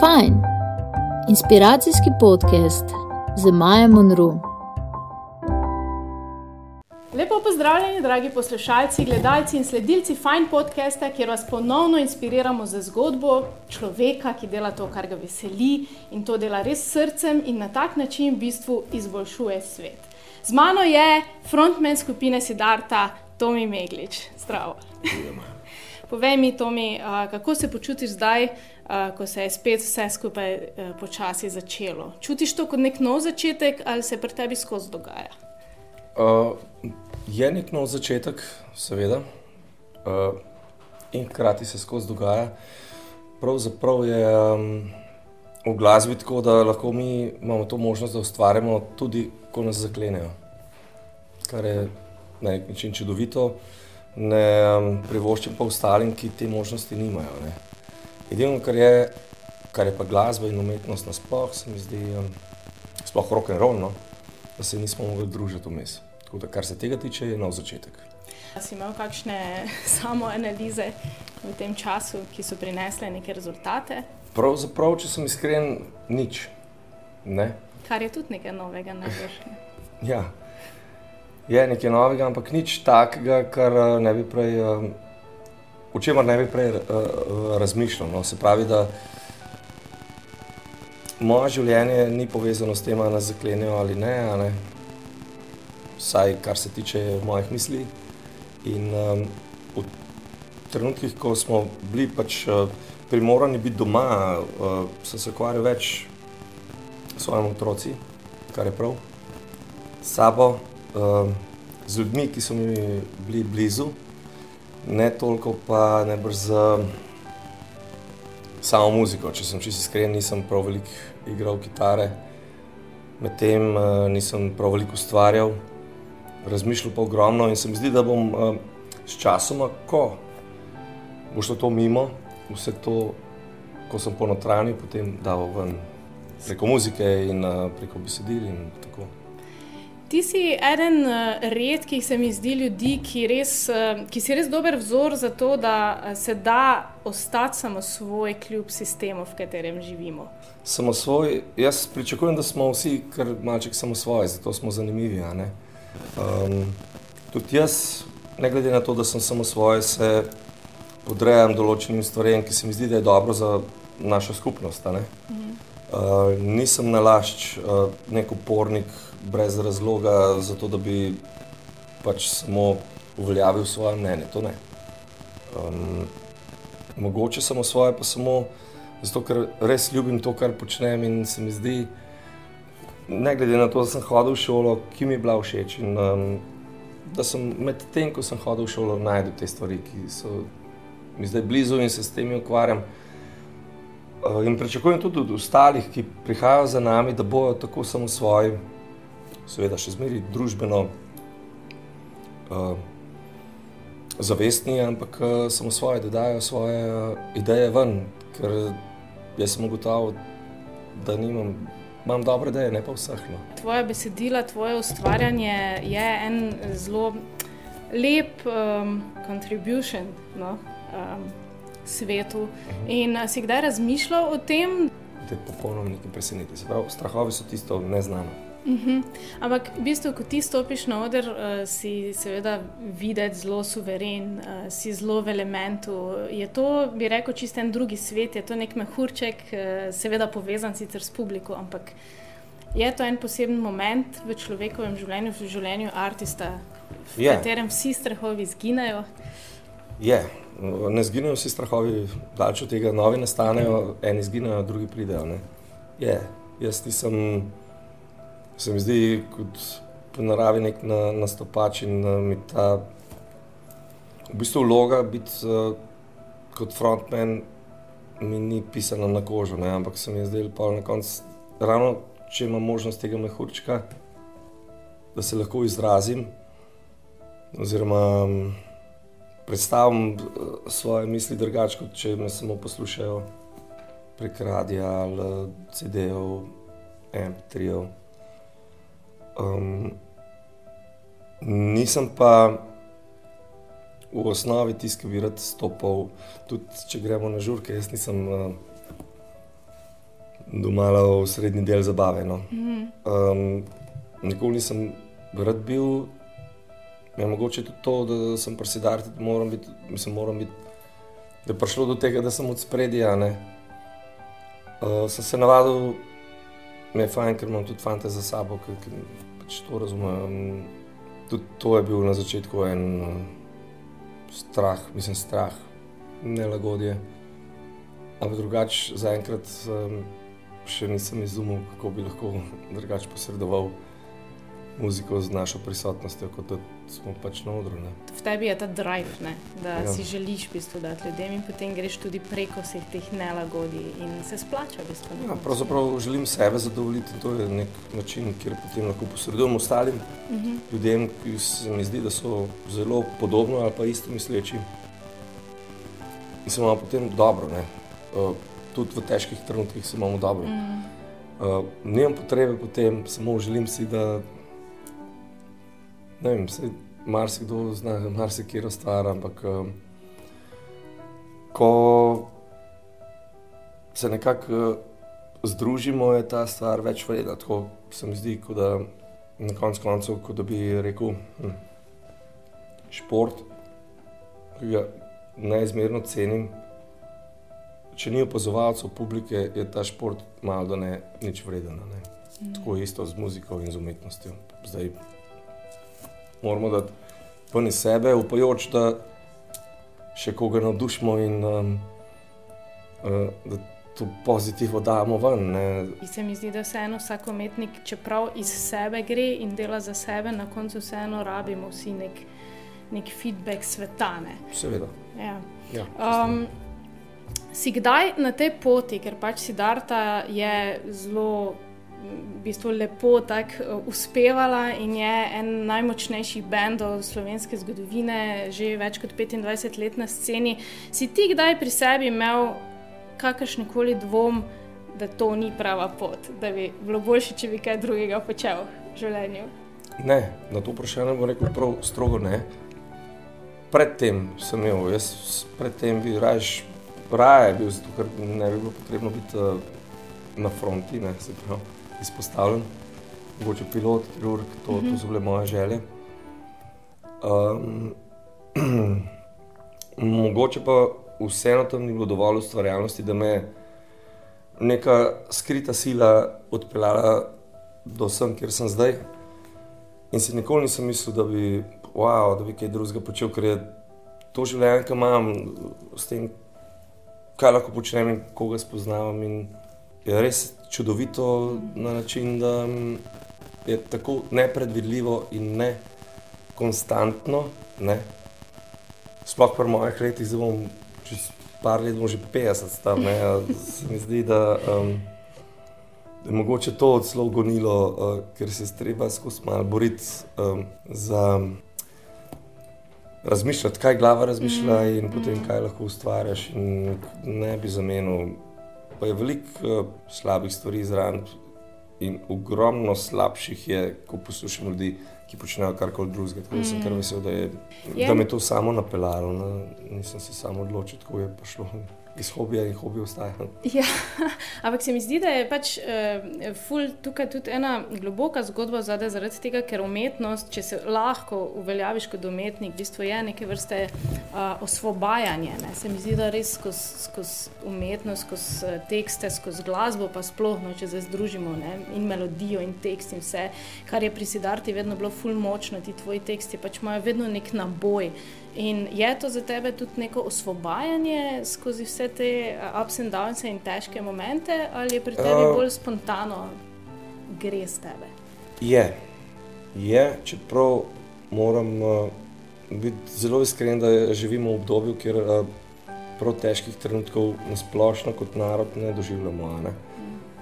Fajn, inspiracijski podcast z Maja Monroe. Lepo pozdravljeni, dragi poslušalci, gledalci in sledilci Fine podcasta, kjer vas ponovno inspiriramo za zgodbo človeka, ki dela to, kar ga veseli in to dela res srcem in na tak način v bistvu izboljšuje svet. Z mano je frontman skupine Sidarta, Tomi Meglič. Zdravo. Povej mi, Tomi, kako se počutiš zdaj, ko se je spet vse skupaj počasi začelo? Čutiš to kot nek nov začetek ali se pri tebi skozi dogaja? Uh, je nek nov začetek, seveda, uh, in hkrati se skozi dogaja. Pravzaprav je um, v glasbi tako, da lahko mi imamo to možnost, da ustvarjamo tudi, ko nas zaklenejo. Kar je na nek način čudovito, ne um, privoščim pa ostalim, ki te možnosti nimajo. Ne. Edino, kar je, kar je pa glasba in umetnost nasploh, se mi zdi, um, sploh rock and roll, no, da se nismo mogli družiti vmes. Tako da, kar se tega tiče, je nov začetek. Si imel kakšne samoanalize v tem času, ki so prinesle neke rezultate? Pravzaprav, če sem iskren, nič. Ne? Kar je tudi nekaj novega, najbrž. Ja, je nekaj novega, ampak nič takega, kar eh, ne bi prej, eh, o čemer ne bi prej uh, razmišljal. No. Se pravi, da moje življenje ni povezano s tem, ali nas zaklenijo ali ne, ne. Vsaj kar se tiče mojih misli. In um, v trenutkih, ko smo bili pač uh, primorani biti doma, uh, sem se ukvarjal več s svojimi otroci, kar je prav, s sabo, uh, z ljudmi, ki so mi bili blizu, ne toliko pa ne brž z samo muziko. Če sem čisto iskren, nisem prav veliko igral kitare, medtem nisem prav veliko ustvarjal, razmišljal pa ogromno in se mi zdi, da bom s časoma, ko bo šlo to mimo, vse to, ko sem ponotranil, potem dal ven preko muzike in preko besedil in tako. Ti si eden redkih, se mi zdi, ljudi, ki, res, ki si res dober vzor za to, da se da ostati samo svoj, kljub sistemu, v katerem živimo. Samo svoj, jaz pričakujem, da smo vsi kar malček samo svoji, zato smo zanimivi. Um, tudi jaz, ne glede na to, da sem samo svoj, se podrejam določenim stvarem, ki se mi zdi, da je dobro za našo skupnost. Mhm. Uh, nisem nalašč, uh, nek upornik brez razloga, zato da bi pač samo uveljavil svoje mnenje. To ne. Um, mogoče samo svoje, pa samo zato, ker res ljubim to, kar počnem in se mi zdi, ne glede na to, da sem hodil v šolo, ki mi je bila všeč. In, um, da sem med tem, ko sem hodil v šolo, najdel te stvari, ki so mi zdaj blizu in se s temi ukvarjam. In pričakujem tudi od ostalih, ki prihajajo za nami, da bojo tako samo svoji seveda še zmeraj družbeno uh, zavestni, ampak uh, samo svoje, da dajo svoje uh, ideje ven, ker jaz sem ugotovil, da nimam, imam dobre ideje, ne pa vseh. No. Tvoje besedila, tvoje ustvarjanje je en zelo lep um, contribution no, um, svetu. Uh mhm. -huh. In si kdaj razmišljal o tem? To je popolnoma nekaj presenečenja. Strahovi so tisto neznano. Mhm. Ampak, v bistvu, ko ti stopiš na oder, uh, si seveda videti zelo suveren, uh, si zelo v elementu. Je to, bi rekel, čisto en drugi svet, je to nek mehurček, uh, seveda povezan sicer s publiko, ampak je to en poseben moment v človekovem življenju, v življenju artista, v je. katerem vsi strahovi izginejo. Je. Ne zginejo vsi strahovi, daljši od tega, novi nastanejo, eni izginejo, drugi pridejo. Ne? Je. Jaz nisem se mi zdi kot po naravi nek na, nastopač in uh, mi ta v bistvu vloga biti uh, kot frontman mi ni pisana na kožo, ne? ampak se mi je zdelo pa na koncu, ravno če imam možnost tega mehurčka, da se lahko izrazim oziroma um, predstavim uh, svoje misli drugače, kot če me samo poslušajo prek radia ali CD-jev, MP3-jev. Um, nisem pa v osnovi tisti, ki bi rad stopil, tudi če gremo na žurke. Jaz nisem uh, domala v srednji del zabave. No. Um, nikoli nisem rad bil, je mogoče tudi to, da sem presedar, da moram biti, mislim, moram biti, da je prišlo do tega, da sem od spredja. Uh, sem se navadil, mi je fajn, ker imam tudi fante za sabo, ki, ki pač to razumem. Tudi to je bil na začetku en strah, mislim, strah, nelagodje. Ampak drugače, zaenkrat um, še nisem izumil, kako bi lahko drugače posredoval muziko z našo prisotnostjo, kot da smo pač na odru. Ne. V tebi je ta drive, ne? da Ja. si želiš v bistvu dati ljudem in potem greš tudi preko vseh teh nelagodij in se splača. V bistvu. Ja, pravzaprav želim sebe zadovoljiti in to je nek način, kjer potem lahko posredujem ostalim Mhm. ljudem, ki se mi zdi, da so zelo podobno ali pa isto misleči. In se imamo potem dobro, ne? Uh, tudi v težkih trenutkih se imamo dobro. Mm. Uh, nimam potrebe po tem, samo želim si, da ne vem, se marsikdo zna marsikero stvar, ampak um, ko se nekako uh, združimo, je ta stvar več vredna. Tako se mi zdi, kot da na koncu koncev, kot da bi rekel, hm, šport, ki ga neizmerno cenim. Če ni opazovalcev publike, je ta šport malo da ne nič vreden. Ne? Tako je isto z muziko in z umetnostjo. Zdaj moramo dati iz sebe, upajoč, da še koga navdušimo in um, uh, da to pozitivno damo ven. Ne? Se mi zdi, da vseeno vsak umetnik, čeprav iz sebe gre in dela za sebe, na koncu vseeno rabimo vsi nek, nek feedback sveta. Ne? Seveda. Ja. Ja, Um, si kdaj na tej poti, ker pač Sidarta je zelo v bistvu lepo tako uh, uspevala in je en najmočnejših bendov slovenske zgodovine, že več kot 25 let na sceni. Si ti kdaj pri sebi imel kakršen koli dvom, da to ni prava pot, da bi bilo boljše, če bi kaj drugega počel v življenju? Ne, na to vprašanje bom rekel prav strogo ne. Predtem sem imel, jaz predtem bi raje, raje bil, zato ker ne bi bilo potrebno biti uh, na fronti, ne, se pravi, izpostavljen. Mogoče pilot, kirurg, to, to so bile moje želje. Um, mogoče pa vseeno tam ni bilo dovolj ustvarjalnosti, da me je neka skrita sila odpeljala do sem, kjer sem zdaj. In si nikoli nisem mislil, da bi, wow, da bi kaj drugega počel, ker je to življenje, ki imam, s tem, kaj lahko počnem in koga spoznavam. In je res čudovito na način, da mm, je tako nepredvidljivo in ne konstantno. Ne? Sploh pri mojih letih, zdaj bom čez par let, bom že 50 star, ne, se mi zdi, da. Um, je mogoče to celo gonilo, uh, ker se treba skozi malo boriti um, za razmišljati, kaj glava razmišlja in potem kaj lahko ustvarjaš. In ne bi zamenil. Pa je veliko uh, slabih stvari zraven in ogromno slabših je, ko poslušam ljudi, ki počnejo karkoli drugega. Tako da sem kar vesel, da, je, Je. da me je to samo napeljalo. Ne? Nisem se samo odločil, kako je prišlo. Iz hobija in hobi ostaja. Ja, ampak se mi zdi, da je pač uh, ful tukaj tudi ena globoka zgodba zadaj, zaradi tega, ker umetnost, če se lahko uveljaviš kot umetnik, v bistvu je neke vrste uh, osvobajanje. Ne? Se mi zdi, da res skozi skoz umetnost, skozi uh, tekste, skozi glasbo, pa sploh, no, če zdaj združimo ne? in melodijo in tekst in vse, kar je pri Sidarti vedno bilo ful močno, ti tvoji teksti pač imajo vedno nek naboj. In je to za tebe tudi neko osvobajanje skozi vse te uh, ups and downs in težke momente, ali je pri tebi Uh, bolj spontano gre z tebe? Je, je čeprav moram uh, biti zelo iskren, da živimo v obdobju, kjer uh, prav težkih trenutkov na splošno kot narod ne doživljamo. Ne?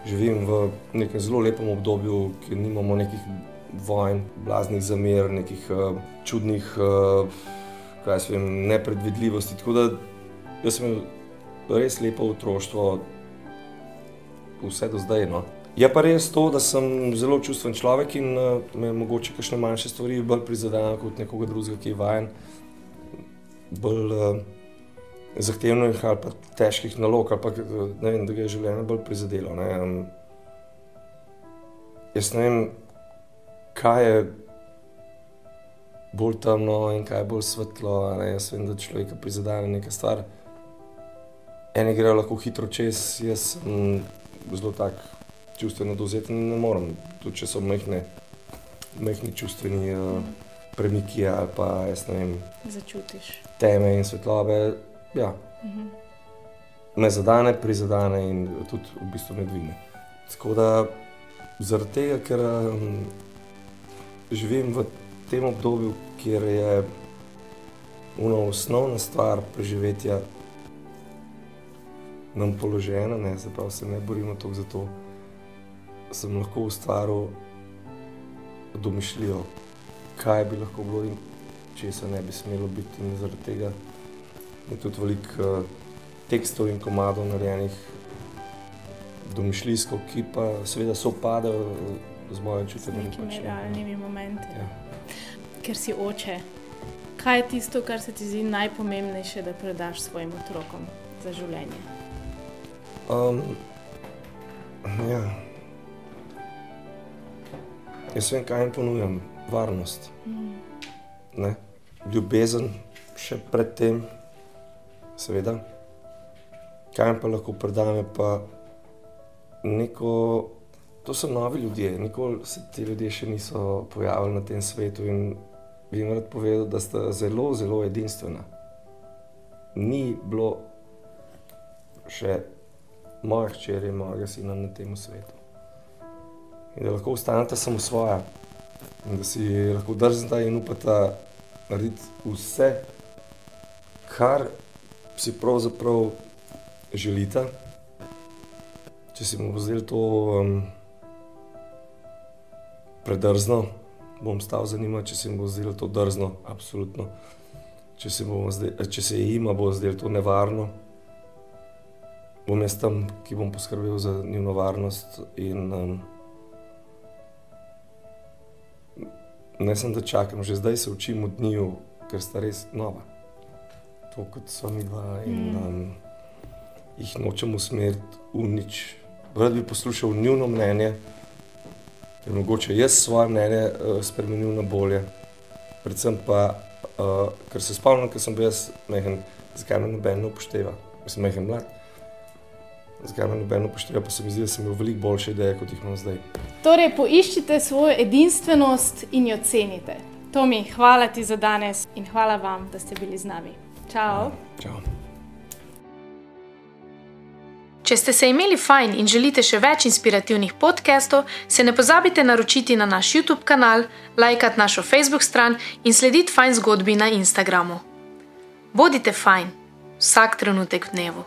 Živim v nekem zelo lepem obdobju, kjer nimamo nekih vojn, blaznih zamer, nekih uh, čudnih, uh, kaj se vem, nepredvidljivosti. Tako da jaz sem res lepo otroštvo, vse do zdaj. No. Je pa res to, da sem zelo čustven človek in uh, me mogoče kakšne manjše stvari bolj prizadenejo kot nekoga drugega, ki je vajen bolj uh, zahtevnih ali pa težkih nalog, ali pa ne vem, da ga je življenje bolj prizadelo. Ne. Um, jaz ne vem, kaj je bolj temno in kaj je bolj svetlo. Ne. Jaz vem, da človeka prizadene nekaj stvar. Eni grejo lahko hitro čez, jaz sem zelo tak čustveno dovzeten in ne morem, tudi če so mehne, mehni čustveni uh, premiki ali pa jaz ne vem. Začutiš. Teme in svetlobe ja, Mhm. me zadane, prizadene in tudi v bistvu me dvigne. Tako da zaradi tega, ker um, živim v tem obdobju, kjer je ena osnovna stvar preživetja nam položena, ne, se pravi, se ne borimo toliko za to, sem lahko ustvaril domišljijo, kaj bi lahko bilo in česa ne bi smelo biti. In zaradi tega je tudi veliko uh, tekstov in komadov narejenih domišljijsko, ki pa seveda sovpadajo z mojim Z čutjenjem. nekimi realnimi momenti. Ja. Ker si oče, kaj je tisto, kar se ti zdi najpomembnejše, da predaš svojim otrokom za življenje? Um, ja. Jaz vem, kaj jim ponujam, varnost, Mm. ne? ljubezen, še predtem, seveda. Kaj jim pa lahko predam, je pa neko. To so novi ljudje, nikoli se ti ljudje še niso pojavili na tem svetu in bi jim rad povedal, da sta zelo, zelo edinstvena. Ni bilo še moja hčer in mojega sina na tem svetu. In da lahko ostanete samo svoja, in da si lahko drznete in upate narediti vse, kar si pravzaprav želite. Če si bomo vzeli to um, predrzno, bom stal za njima, če si bomo vzeli to drzno, absolutno. Če, bomo zdaj, če se jima bo zdelo to nevarno, bom jaz tam, ki bom poskrbel za njihovo varnost. In, um, ne sem da čakam, že zdaj se učim od njiju, ker sta res nova. To kot so mi dva in um, jih nočem usmeriti v nič. Rad bi poslušal njihovo mnenje, ker mogoče jaz svoje mnenje uh, spremenil na bolje. Predvsem pa, uh, ker se spomnim, ker sem bil jaz mehen, zakaj me noben ne upošteva. Sem mehen mlad. Zakaj me noben upošteva, pa se mi zdi, da sem imel veliko boljše ideje, kot jih imam zdaj. Torej, poiščite svojo edinstvenost in jo cenite. Tomi, hvala ti za danes in hvala vam, da ste bili z nami. Čau! Čau. Če ste se imeli fajn in želite še več inspirativnih podcastov, se ne pozabite naročiti na naš YouTube kanal, lajkati našo Facebook stran in slediti fajn zgodbi na Instagramu. Bodite fajn, vsak trenutek v dnevu.